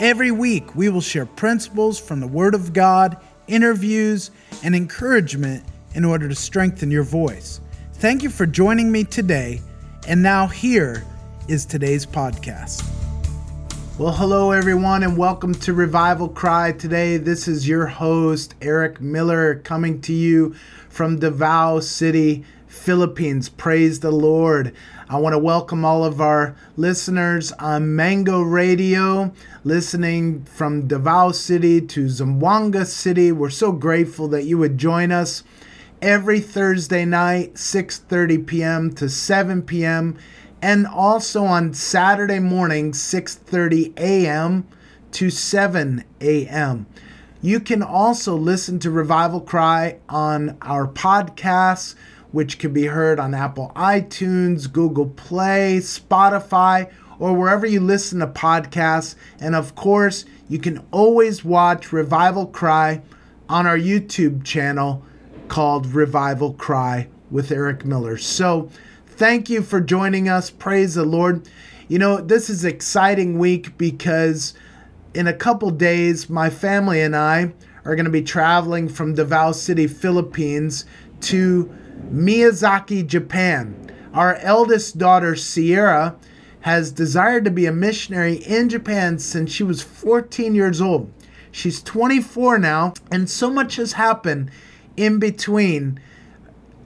Every week, we will share principles from the Word of God, interviews, and encouragement in order to strengthen your voice. Thank you for joining me today. And now, here is today's podcast. Well, hello, everyone, and welcome to Revival Cry. Today, this is your host, Eric Miller, coming to you from Davao City, Philippines. Praise the Lord. I want to welcome all of our listeners on Mango Radio, listening from Davao City to Zamboanga City. We're so grateful that you would join us every Thursday night, 6:30 p.m. to 7 p.m. and also on Saturday morning, 6:30 a.m. to 7 a.m. You can also listen to Revival Cry on our podcasts which can be heard on Apple iTunes, Google Play, Spotify, or wherever you listen to podcasts. And of course, you can always watch Revival Cry on our YouTube channel called Revival Cry with Eric Miller. So, thank you for joining us. Praise the Lord. You know, this is exciting week because in a couple days, my family and I are going to be traveling from Davao City, Philippines to Miyazaki, Japan. Our eldest daughter, Sierra, has desired to be a missionary in Japan since she was 14 years old. She's 24 now, and so much has happened in between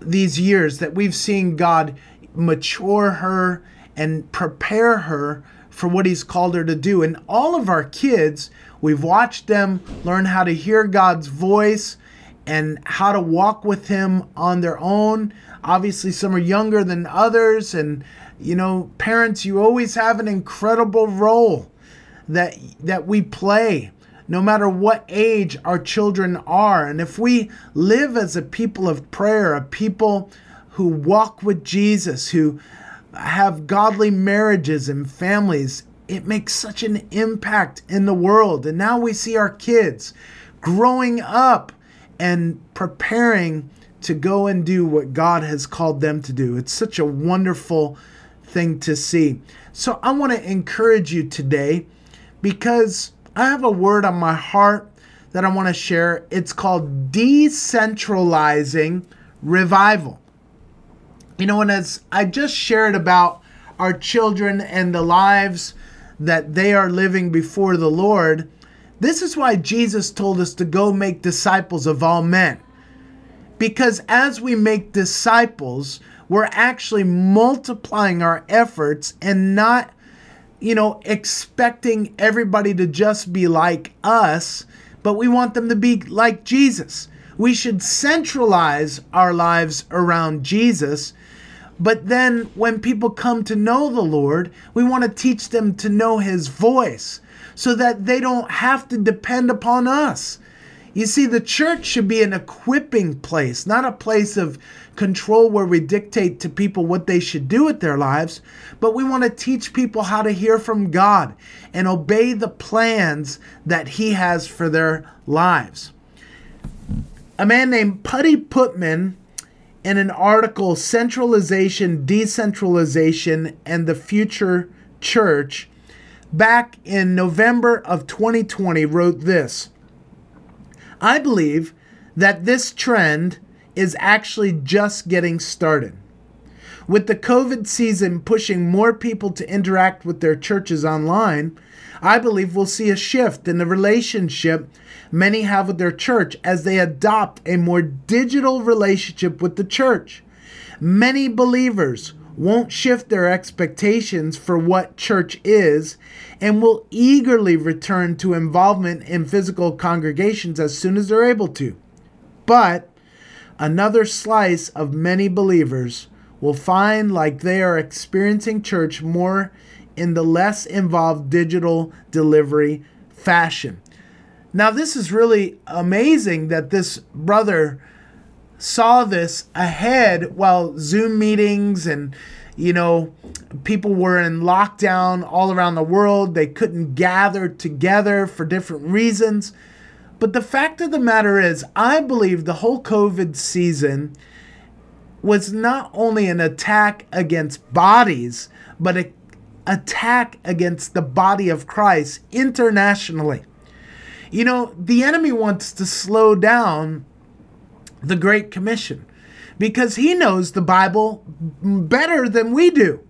these years that we've seen God mature her and prepare her for what He's called her to do. And all of our kids, we've watched them learn how to hear God's voice and how to walk with him on their own. Obviously, some are younger than others, and you know, parents, you always have an incredible role that that we play no matter what age our children are. And if we live as a people of prayer, a people who walk with Jesus, who have godly marriages and families, it makes such an impact in the world. And now we see our kids growing up and preparing to go and do what God has called them to do. It's such a wonderful thing to see. So I want to encourage you today because I have a word on my heart that I want to share. It's called decentralizing revival. You know, and as I just shared about our children and the lives that they are living before the Lord, this is why Jesus told us to go make disciples of all men. Because as we make disciples, we're actually multiplying our efforts and not, you know, expecting everybody to just be like us, but we want them to be like Jesus. We should centralize our lives around Jesus. But then when people come to know the Lord, we want to teach them to know his voice so that they don't have to depend upon us. You see, the church should be an equipping place, not a place of control where we dictate to people what they should do with their lives, but we want to teach people how to hear from God and obey the plans that He has for their lives. A man named Putty Putman, in an article, Centralization, Decentralization, and the Future Church, back in November of 2020 wrote this I believe that this trend is actually just getting started. With the COVID season pushing more people to interact with their churches online, I believe we'll see a shift in the relationship many have with their church as they adopt a more digital relationship with the church. Many believers won't shift their expectations for what church is and will eagerly return to involvement in physical congregations as soon as they're able to. But another slice of many believers will find like they are experiencing church more in the less involved digital delivery fashion. Now, this is really amazing that this brother saw this ahead while Zoom meetings and you know, people were in lockdown all around the world. They couldn't gather together for different reasons. But the fact of the matter is, I believe the whole COVID season was not only an attack against bodies, but an attack against the body of Christ internationally. You know, the enemy wants to slow down the Great Commission because he knows the Bible better than we do.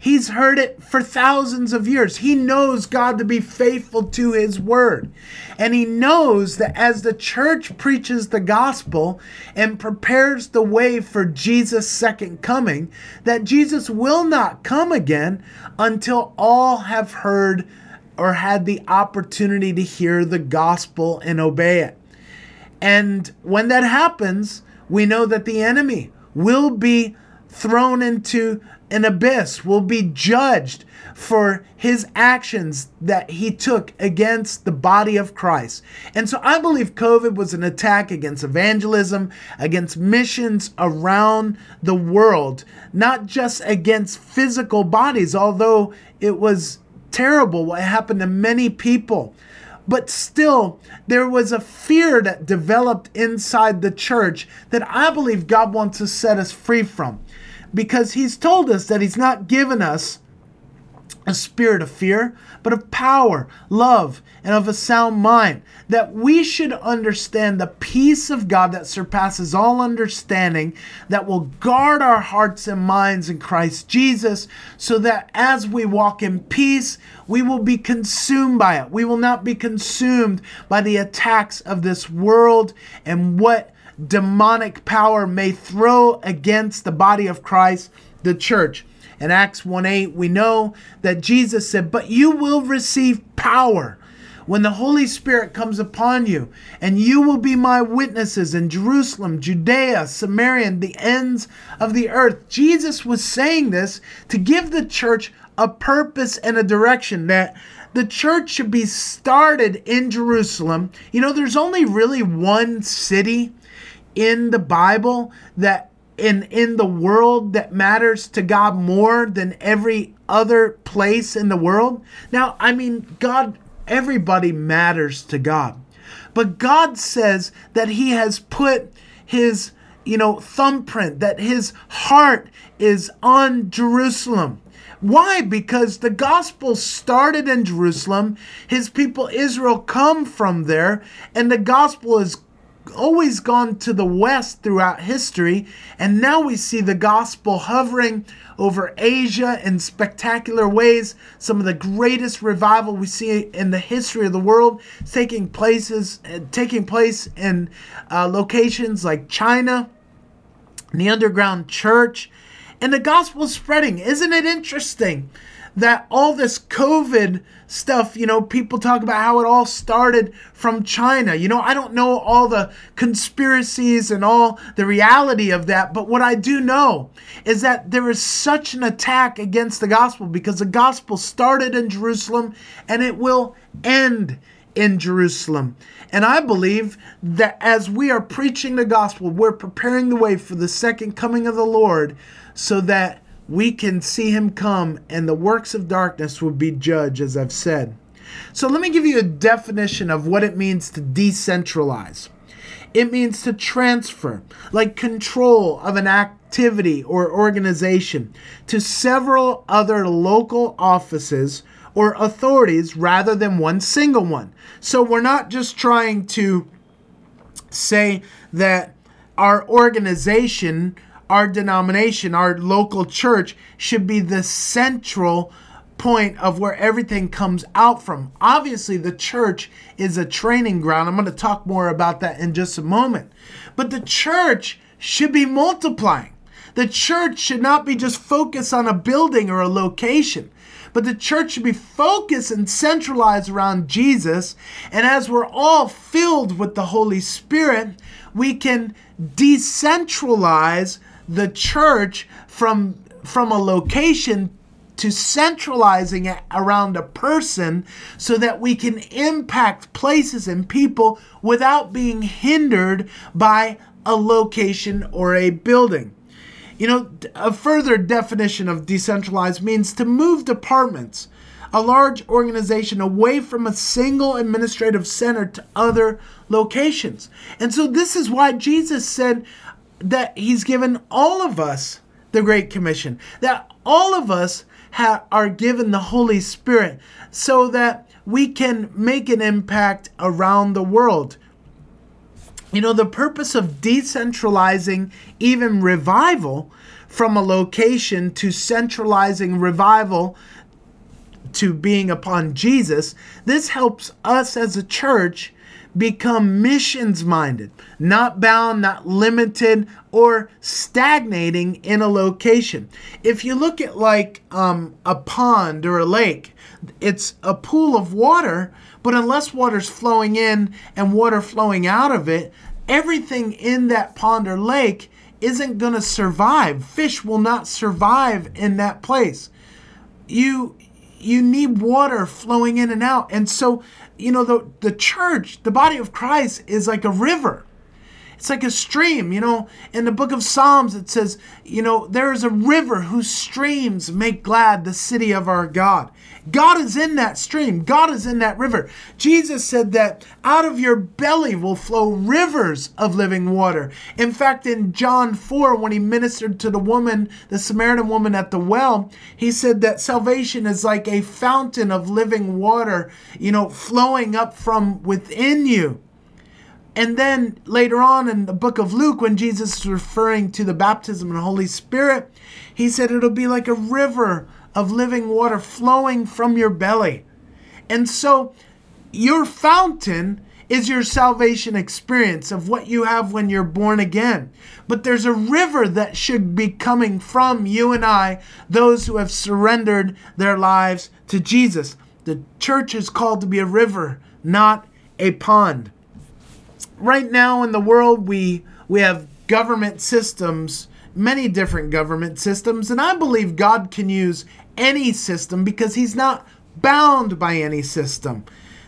He's heard it for thousands of years. He knows God to be faithful to his word. And he knows that as the church preaches the gospel and prepares the way for Jesus' second coming, that Jesus will not come again until all have heard or had the opportunity to hear the gospel and obey it. And when that happens, we know that the enemy will be thrown into an abyss, will be judged for his actions that he took against the body of Christ. And so I believe COVID was an attack against evangelism, against missions around the world, not just against physical bodies, although it was terrible what happened to many people but still, there was a fear that developed inside the church that I believe God wants to set us free from. Because He's told us that He's not given us a spirit of fear, but of power, love, and of a sound mind. That we should understand the peace of God that surpasses all understanding, that will guard our hearts and minds in Christ Jesus, so that as we walk in peace, we will be consumed by it. We will not be consumed by the attacks of this world and what demonic power may throw against the body of Christ, the church. In Acts 1 8, we know that Jesus said, But you will receive power when the Holy Spirit comes upon you, and you will be my witnesses in Jerusalem, Judea, Samaria, and the ends of the earth. Jesus was saying this to give the church a purpose and a direction that the church should be started in Jerusalem. You know, there's only really one city in the Bible that in in the world that matters to God more than every other place in the world. Now, I mean, God everybody matters to God. But God says that he has put his, you know, thumbprint that his heart is on Jerusalem. Why? Because the gospel started in Jerusalem. His people Israel come from there, and the gospel is always gone to the west throughout history, and now we see the gospel hovering over Asia in spectacular ways. Some of the greatest revival we see in the history of the world taking places taking place in uh, locations like China, the underground church, and the gospel spreading. Isn't it interesting that all this COVID stuff, you know, people talk about how it all started from China. You know, I don't know all the conspiracies and all the reality of that, but what I do know is that there is such an attack against the gospel because the gospel started in Jerusalem and it will end in Jerusalem. And I believe that as we are preaching the gospel, we're preparing the way for the second coming of the Lord so that we can see him come and the works of darkness will be judged, as I've said. So let me give you a definition of what it means to decentralize. It means to transfer, like control of an activity or organization, to several other local offices or authorities rather than one single one. So we're not just trying to say that our organization our denomination, our local church, should be the central point of where everything comes out from. Obviously, the church is a training ground. I'm going to talk more about that in just a moment. But the church should be multiplying. The church should not be just focused on a building or a location, but the church should be focused and centralized around Jesus. And as we're all filled with the Holy Spirit, we can decentralize the church from from a location to centralizing it around a person so that we can impact places and people without being hindered by a location or a building. You know, a further definition of decentralized means to move departments, a large organization away from a single administrative center to other locations. And so this is why Jesus said that he's given all of us the Great Commission, that all of us ha- are given the Holy Spirit so that we can make an impact around the world. You know, the purpose of decentralizing even revival from a location to centralizing revival to being upon Jesus, this helps us as a church become missions minded, not bound, not limited, or stagnating in a location. If you look at like um, a pond or a lake, it's a pool of water, but unless water's flowing in and water flowing out of it, everything in that pond or lake isn't going to survive. Fish will not survive in that place. You you need water flowing in and out. And so, you know, the the church, the body of Christ is like a river. It's like a stream, you know. In the book of Psalms, it says, you know, there is a river whose streams make glad the city of our God. God is in that stream, God is in that river. Jesus said that out of your belly will flow rivers of living water. In fact, in John 4, when he ministered to the woman, the Samaritan woman at the well, he said that salvation is like a fountain of living water, you know, flowing up from within you. And then later on in the book of Luke, when Jesus is referring to the baptism the Holy Spirit, he said it'll be like a river of living water flowing from your belly. And so your fountain is your salvation experience of what you have when you're born again. But there's a river that should be coming from you and I, those who have surrendered their lives to Jesus. The church is called to be a river, not a pond right now in the world we we have government systems many different government systems and i believe god can use any system because he's not bound by any system.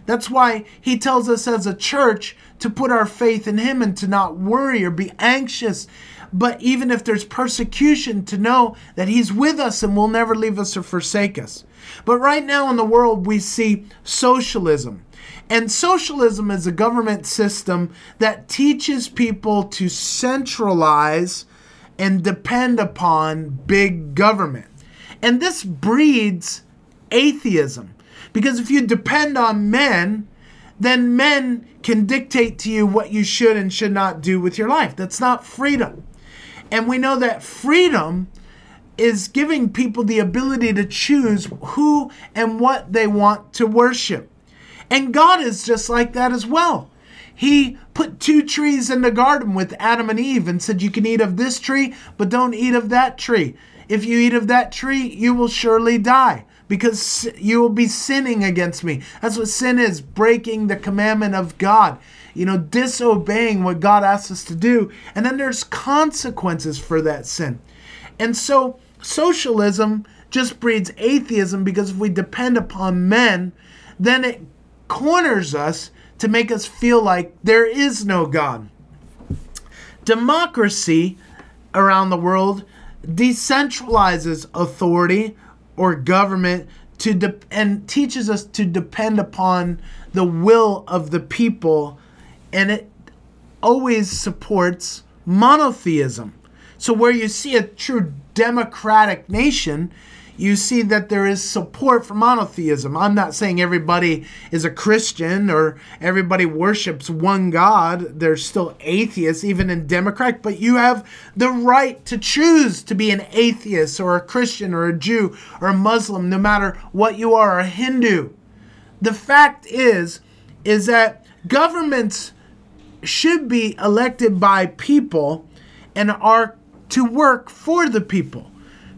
That's why he tells us as a church to put our faith in him and to not worry or be anxious but even if there's persecution to know that he's with us and will never leave us or forsake us but right now in the world we see socialism and socialism is a government system that teaches people to centralize and depend upon big government. And this breeds atheism. Because if you depend on men, then men can dictate to you what you should and should not do with your life. That's not freedom. And we know that freedom is giving people the ability to choose who and what they want to worship. And God is just like that as well. He put two trees in the garden with Adam and Eve and said, You can eat of this tree, but don't eat of that tree. If you eat of that tree, you will surely die because you will be sinning against me. That's what sin is breaking the commandment of God, you know, disobeying what God asks us to do. And then there's consequences for that sin. And so socialism just breeds atheism because if we depend upon men, then it corners us to make us feel like there is no God. Democracy around the world decentralizes authority or government to de- and teaches us to depend upon the will of the people and it always supports monotheism. So where you see a true democratic nation you see that there is support for monotheism. I'm not saying everybody is a Christian or everybody worships one God. There's still atheists, even in Democratic, but you have the right to choose to be an atheist or a Christian or a Jew or a Muslim, no matter what you are, a Hindu. The fact is, is that governments should be elected by people and are to work for the people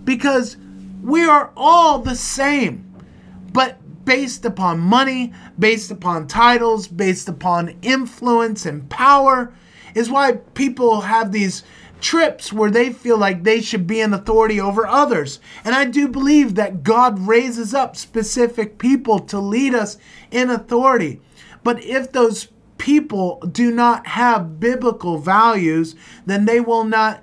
because we are all the same, but based upon money, based upon titles, based upon influence and power, is why people have these trips where they feel like they should be in authority over others. And I do believe that God raises up specific people to lead us in authority. But if those people do not have biblical values, then they will not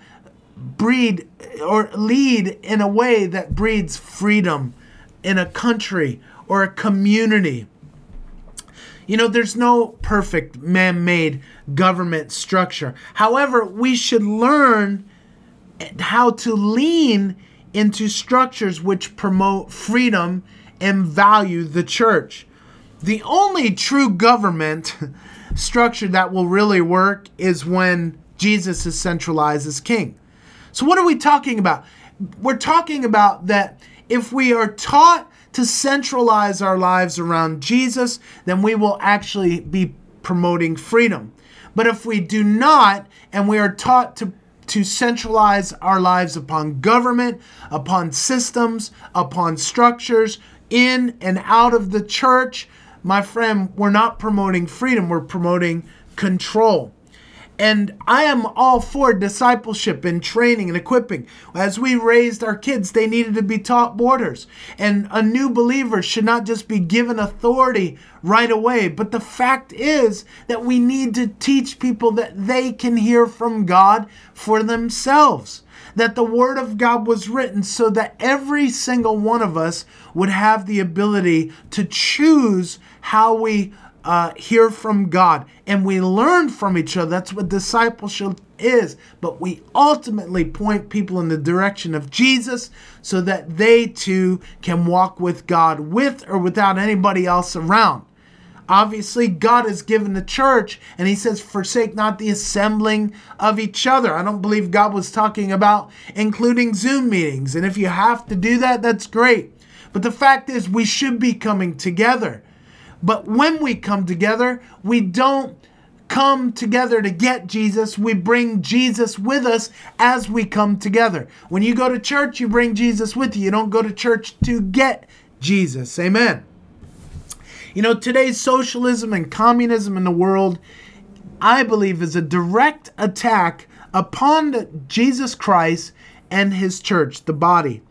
breed or lead in a way that breeds freedom in a country or a community. You know, there's no perfect man made government structure. However, we should learn how to lean into structures which promote freedom and value the church. The only true government structure that will really work is when Jesus is centralized as king. So, what are we talking about? We're talking about that if we are taught to centralize our lives around Jesus, then we will actually be promoting freedom. But if we do not, and we are taught to to centralize our lives upon government, upon systems, upon structures, in and out of the church, my friend, we're not promoting freedom, we're promoting control. And I am all for discipleship and training and equipping. As we raised our kids, they needed to be taught borders. And a new believer should not just be given authority right away. But the fact is that we need to teach people that they can hear from God for themselves. That the Word of God was written so that every single one of us would have the ability to choose how we uh, hear from God and we learn from each other. That's what discipleship is. But we ultimately point people in the direction of Jesus so that they too can walk with God with or without anybody else around. Obviously, God has given the church, and He says, forsake not the assembling of each other. I don't believe God was talking about including Zoom meetings. And if you have to do that, that's great. But the fact is, we should be coming together. But when we come together, we don't come together to get Jesus. We bring Jesus with us as we come together. When you go to church, you bring Jesus with you. You don't go to church to get Jesus. Amen. You know, today's socialism and communism in the world, I believe, is a direct attack upon Jesus Christ and his church, the body.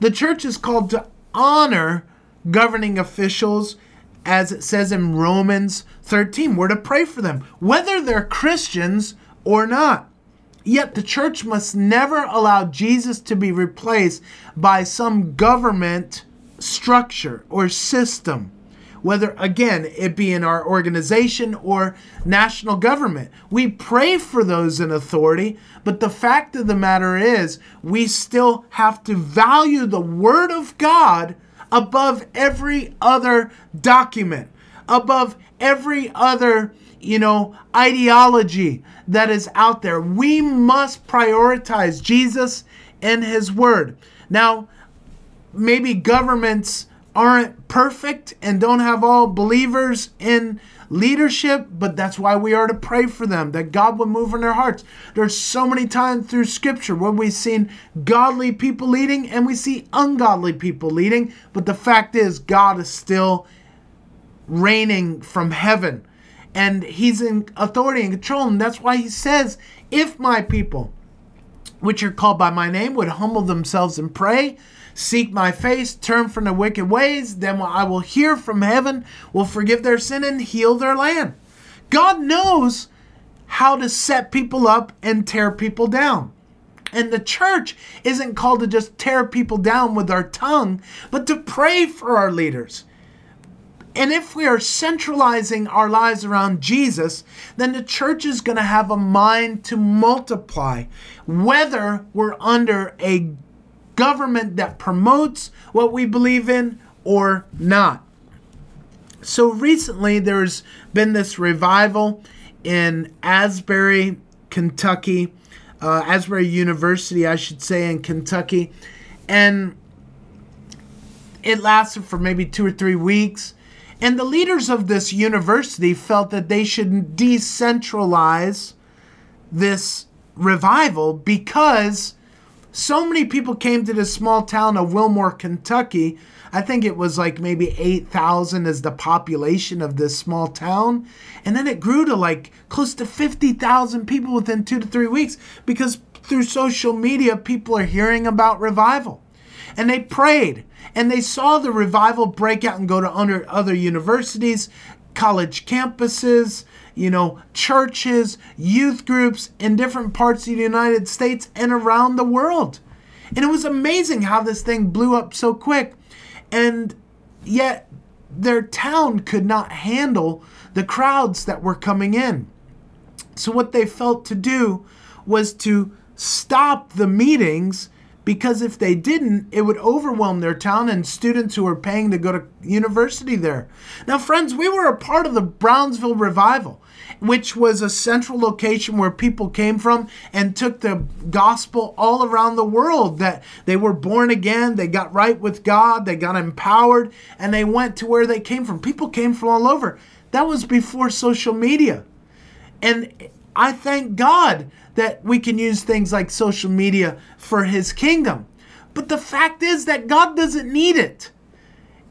The church is called to honor governing officials, as it says in Romans 13. We're to pray for them, whether they're Christians or not. Yet the church must never allow Jesus to be replaced by some government structure or system, whether, again, it be in our organization or national government. We pray for those in authority, but the fact of the matter is, we still have to value the Word of God above every other document, above every other, you know, ideology that is out there. We must prioritize Jesus and his word. Now, maybe governments aren't perfect and don't have all believers in leadership, but that's why we are to pray for them, that God would move in their hearts. There's so many times through scripture where we've seen godly people leading and we see ungodly people leading, but the fact is, God is still reigning from heaven and he's in authority and control, and that's why he says, If my people, which are called by my name, would humble themselves and pray, seek my face, turn from the wicked ways, then I will hear from heaven, will forgive their sin, and heal their land. God knows how to set people up and tear people down. And the church isn't called to just tear people down with our tongue, but to pray for our leaders. And if we are centralizing our lives around Jesus, then the church is going to have a mind to multiply, whether we're under a government that promotes what we believe in or not. So recently, there's been this revival in Asbury, Kentucky, uh, Asbury University, I should say, in Kentucky. And it lasted for maybe two or three weeks. And the leaders of this university felt that they should decentralize this revival because so many people came to this small town of Wilmore, Kentucky. I think it was like maybe 8,000 as the population of this small town. And then it grew to like close to 50,000 people within two to three weeks because through social media, people are hearing about revival. And they prayed and they saw the revival break out and go to under other universities, college campuses, you know, churches, youth groups in different parts of the United States and around the world. And it was amazing how this thing blew up so quick. And yet, their town could not handle the crowds that were coming in. So, what they felt to do was to stop the meetings because if they didn't, it would overwhelm their town and students who were paying to go to university there. Now, friends, we were a part of the Brownsville revival, which was a central location where people came from and took the gospel all around the world that they were born again, they got right with God, they got empowered, and they went to where they came from. People came from all over. That was before social media. And I thank God that we can use things like social media for his kingdom. But the fact is that God doesn't need it.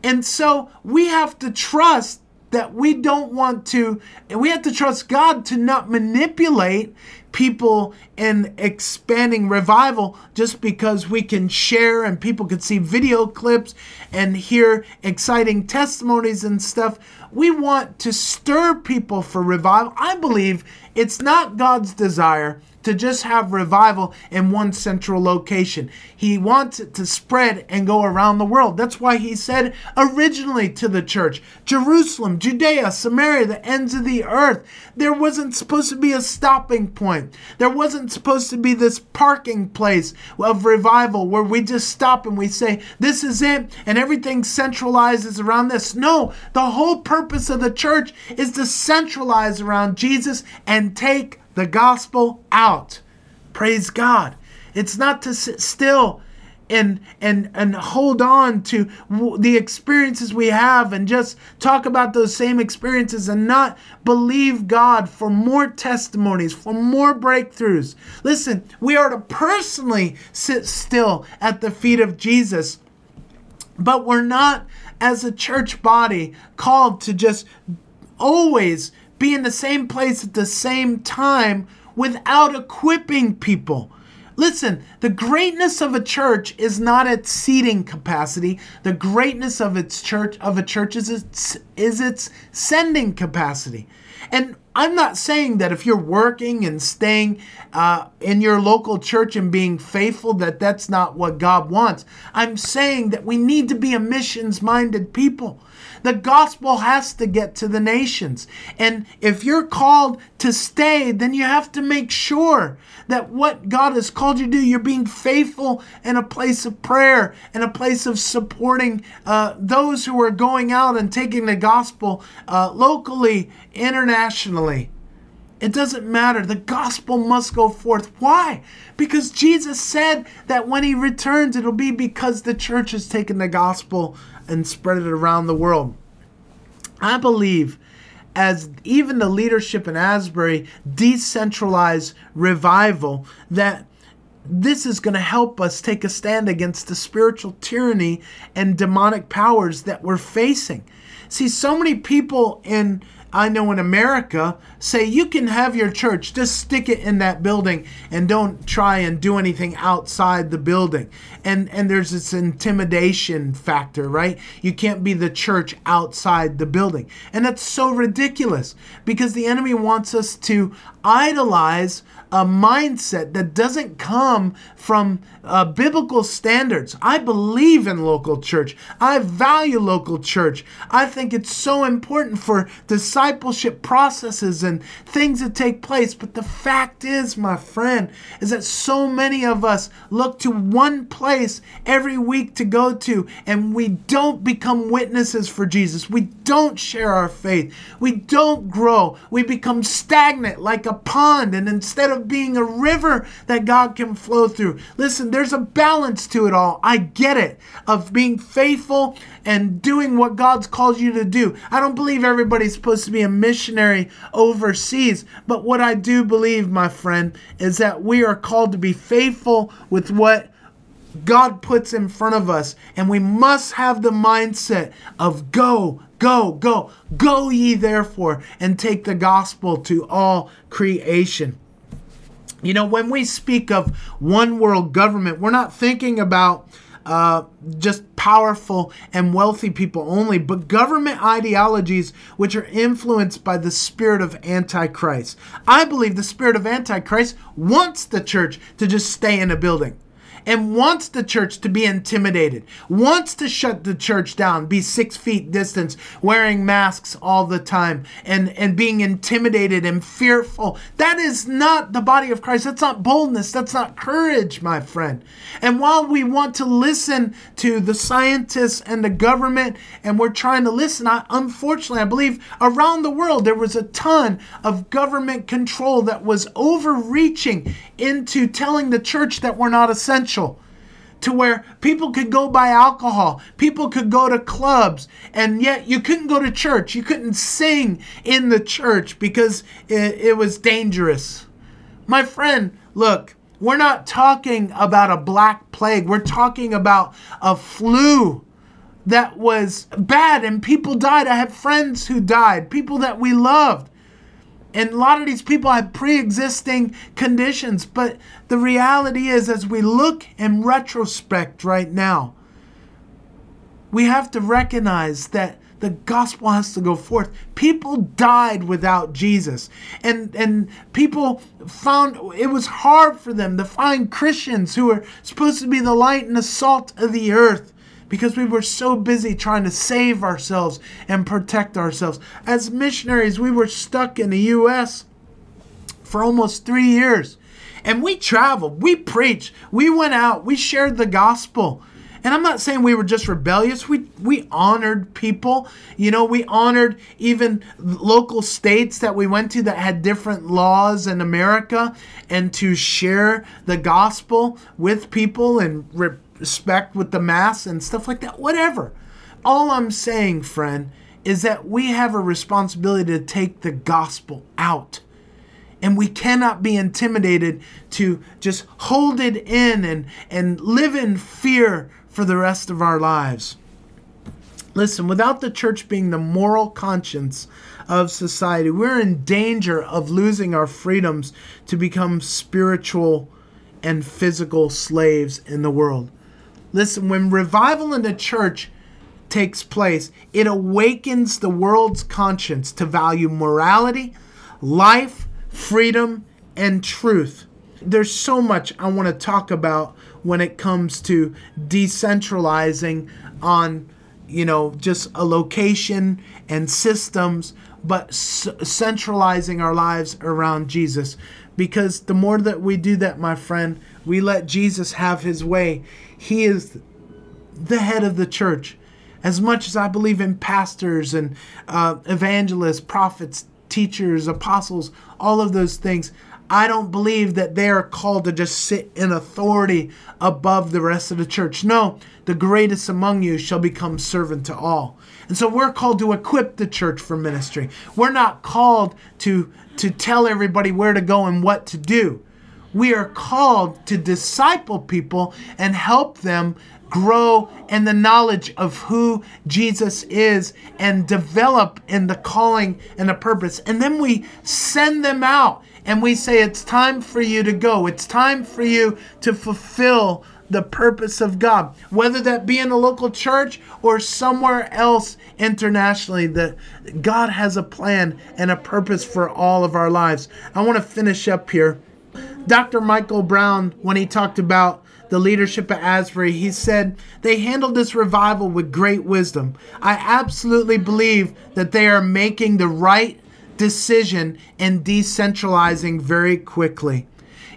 And so we have to trust that we don't want to, and we have to trust God to not manipulate people in expanding revival just because we can share and people can see video clips and hear exciting testimonies and stuff. We want to stir people for revival. I believe it's not God's desire to just have revival in one central location. He wants it to spread and go around the world. That's why he said originally to the church Jerusalem, Judea, Samaria, the ends of the earth. There wasn't supposed to be a stopping point. There wasn't supposed to be this parking place of revival where we just stop and we say, This is it, and everything centralizes around this. No, the whole purpose of the church is to centralize around Jesus and take the gospel out. Praise God. It's not to sit still and and and hold on to the experiences we have and just talk about those same experiences and not believe God for more testimonies, for more breakthroughs. Listen, we are to personally sit still at the feet of Jesus. But we're not as a church body called to just always be in the same place at the same time without equipping people. Listen, the greatness of a church is not its seating capacity. The greatness of its church of a church is its is its sending capacity. And I'm not saying that if you're working and staying uh, in your local church and being faithful, that that's not what God wants. I'm saying that we need to be a missions minded people. The gospel has to get to the nations. And if you're called to stay, then you have to make sure that what God has called you to do, you're being faithful in a place of prayer, in a place of supporting uh, those who are going out and taking the gospel uh, locally, internationally. It doesn't matter. The gospel must go forth. Why? Because Jesus said that when he returns, it'll be because the church has taken the gospel and spread it around the world. I believe as even the leadership in Asbury decentralized revival that this is going to help us take a stand against the spiritual tyranny and demonic powers that we're facing. See, so many people in I know in America say you can have your church, just stick it in that building and don't try and do anything outside the building. And and there's this intimidation factor, right? You can't be the church outside the building. And that's so ridiculous because the enemy wants us to idolize a mindset that doesn't come from uh, biblical standards. I believe in local church. I value local church. I think it's so important for discipleship processes and things that take place. But the fact is, my friend, is that so many of us look to one place every week to go to, and we don't become witnesses for Jesus. We don't share our faith. We don't grow. We become stagnant like a pond, and instead of being a river that God can flow through. Listen, there's a balance to it all. I get it of being faithful and doing what God's called you to do. I don't believe everybody's supposed to be a missionary overseas, but what I do believe, my friend, is that we are called to be faithful with what God puts in front of us, and we must have the mindset of go, go, go, go ye therefore, and take the gospel to all creation. You know, when we speak of one world government, we're not thinking about uh, just powerful and wealthy people only, but government ideologies which are influenced by the spirit of Antichrist. I believe the spirit of Antichrist wants the church to just stay in a building and wants the church to be intimidated, wants to shut the church down, be six feet distance, wearing masks all the time, and, and being intimidated and fearful. That is not the body of Christ. That's not boldness. That's not courage, my friend. And while we want to listen to the scientists and the government, and we're trying to listen, I, unfortunately, I believe around the world there was a ton of government control that was overreaching into telling the church that we're not essential to where people could go buy alcohol, people could go to clubs, and yet you couldn't go to church. You couldn't sing in the church because it, it was dangerous. My friend, look, we're not talking about a black plague, we're talking about a flu that was bad and people died. I have friends who died, people that we loved. And a lot of these people have pre existing conditions. But the reality is, as we look in retrospect right now, we have to recognize that the gospel has to go forth. People died without Jesus. And and people found it was hard for them to find Christians who were supposed to be the light and the salt of the earth because we were so busy trying to save ourselves and protect ourselves. As missionaries, we were stuck in the U.S. for almost three years. And we traveled, we preached, we went out, we shared the gospel. And I'm not saying we were just rebellious. We we honored people. You know, we honored even local states that we went to that had different laws in America and to share the gospel with people and re- respect with the mass and stuff like that, whatever. All I'm saying, friend, is that we have a responsibility to take the gospel out. And we cannot be intimidated to just hold it in and, and live in fear for the rest of our lives. Listen, without the church being the moral conscience of society, we're in danger of losing our freedoms to become spiritual and physical slaves in the world. Listen, when revival in the church takes place, it awakens the world's conscience to value morality, life, freedom, and truth. There's so much I want to talk about when it comes to decentralizing on, you know, just a location and systems, but s- centralizing our lives around Jesus. Because the more that we do that, my friend, we let Jesus have his way. He is the head of the church. As much as I believe in pastors and uh, evangelists, prophets, teachers, apostles, all of those things, I don't believe that they are called to just sit in authority above the rest of the church. No, the greatest among you shall become servant to all. And so we're called to equip the church for ministry. We're not called to to tell everybody where to go and what to do. We are called to disciple people and help them grow in the knowledge of who Jesus is and develop in the calling and the purpose. And then we send them out and we say, It's time for you to go. It's time for you to fulfill the purpose of God, whether that be in a local church or somewhere else internationally, that God has a plan and a purpose for all of our lives. I want to finish up here. Dr. Michael Brown, when he talked about the leadership at Asbury, he said they handled this revival with great wisdom. I absolutely believe that they are making the right decision and decentralizing very quickly.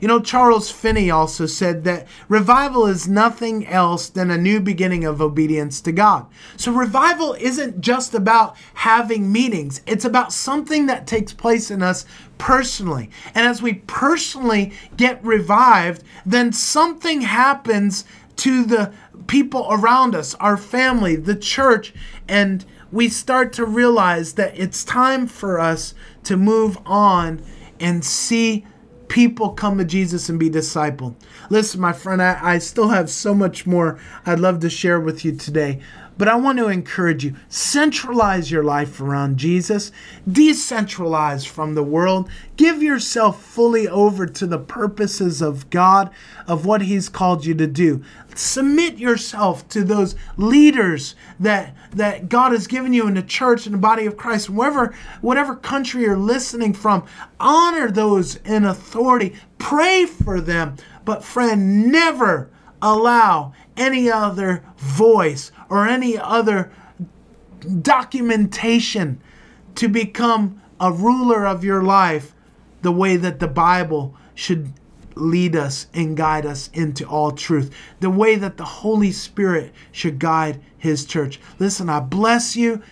You know, Charles Finney also said that revival is nothing else than a new beginning of obedience to God. So, revival isn't just about having meetings, it's about something that takes place in us personally. And as we personally get revived, then something happens to the people around us, our family, the church, and we start to realize that it's time for us to move on and see people come to Jesus and be discipled. Listen, my friend, I, I still have so much more I'd love to share with you today. But I want to encourage you centralize your life around Jesus, decentralize from the world, give yourself fully over to the purposes of God, of what He's called you to do. Submit yourself to those leaders that, that God has given you in the church and the body of Christ, wherever, whatever country you're listening from. Honor those in authority, pray for them. But, friend, never allow any other voice or any other documentation to become a ruler of your life the way that the Bible should lead us and guide us into all truth, the way that the Holy Spirit should guide His church. Listen, I bless you.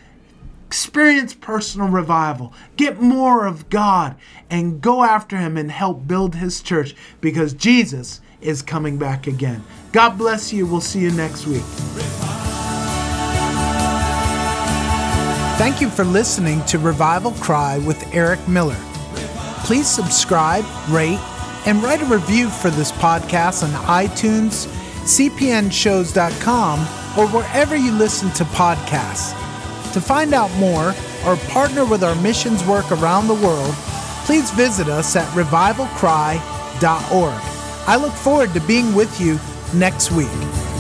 Experience personal revival. Get more of God and go after Him and help build His church because Jesus is coming back again. God bless you. We'll see you next week. Thank you for listening to Revival Cry with Eric Miller. Please subscribe, rate, and write a review for this podcast on iTunes, cpnshows.com, or wherever you listen to podcasts. To find out more or partner with our missions work around the world, please visit us at revivalcry.org. I look forward to being with you next week.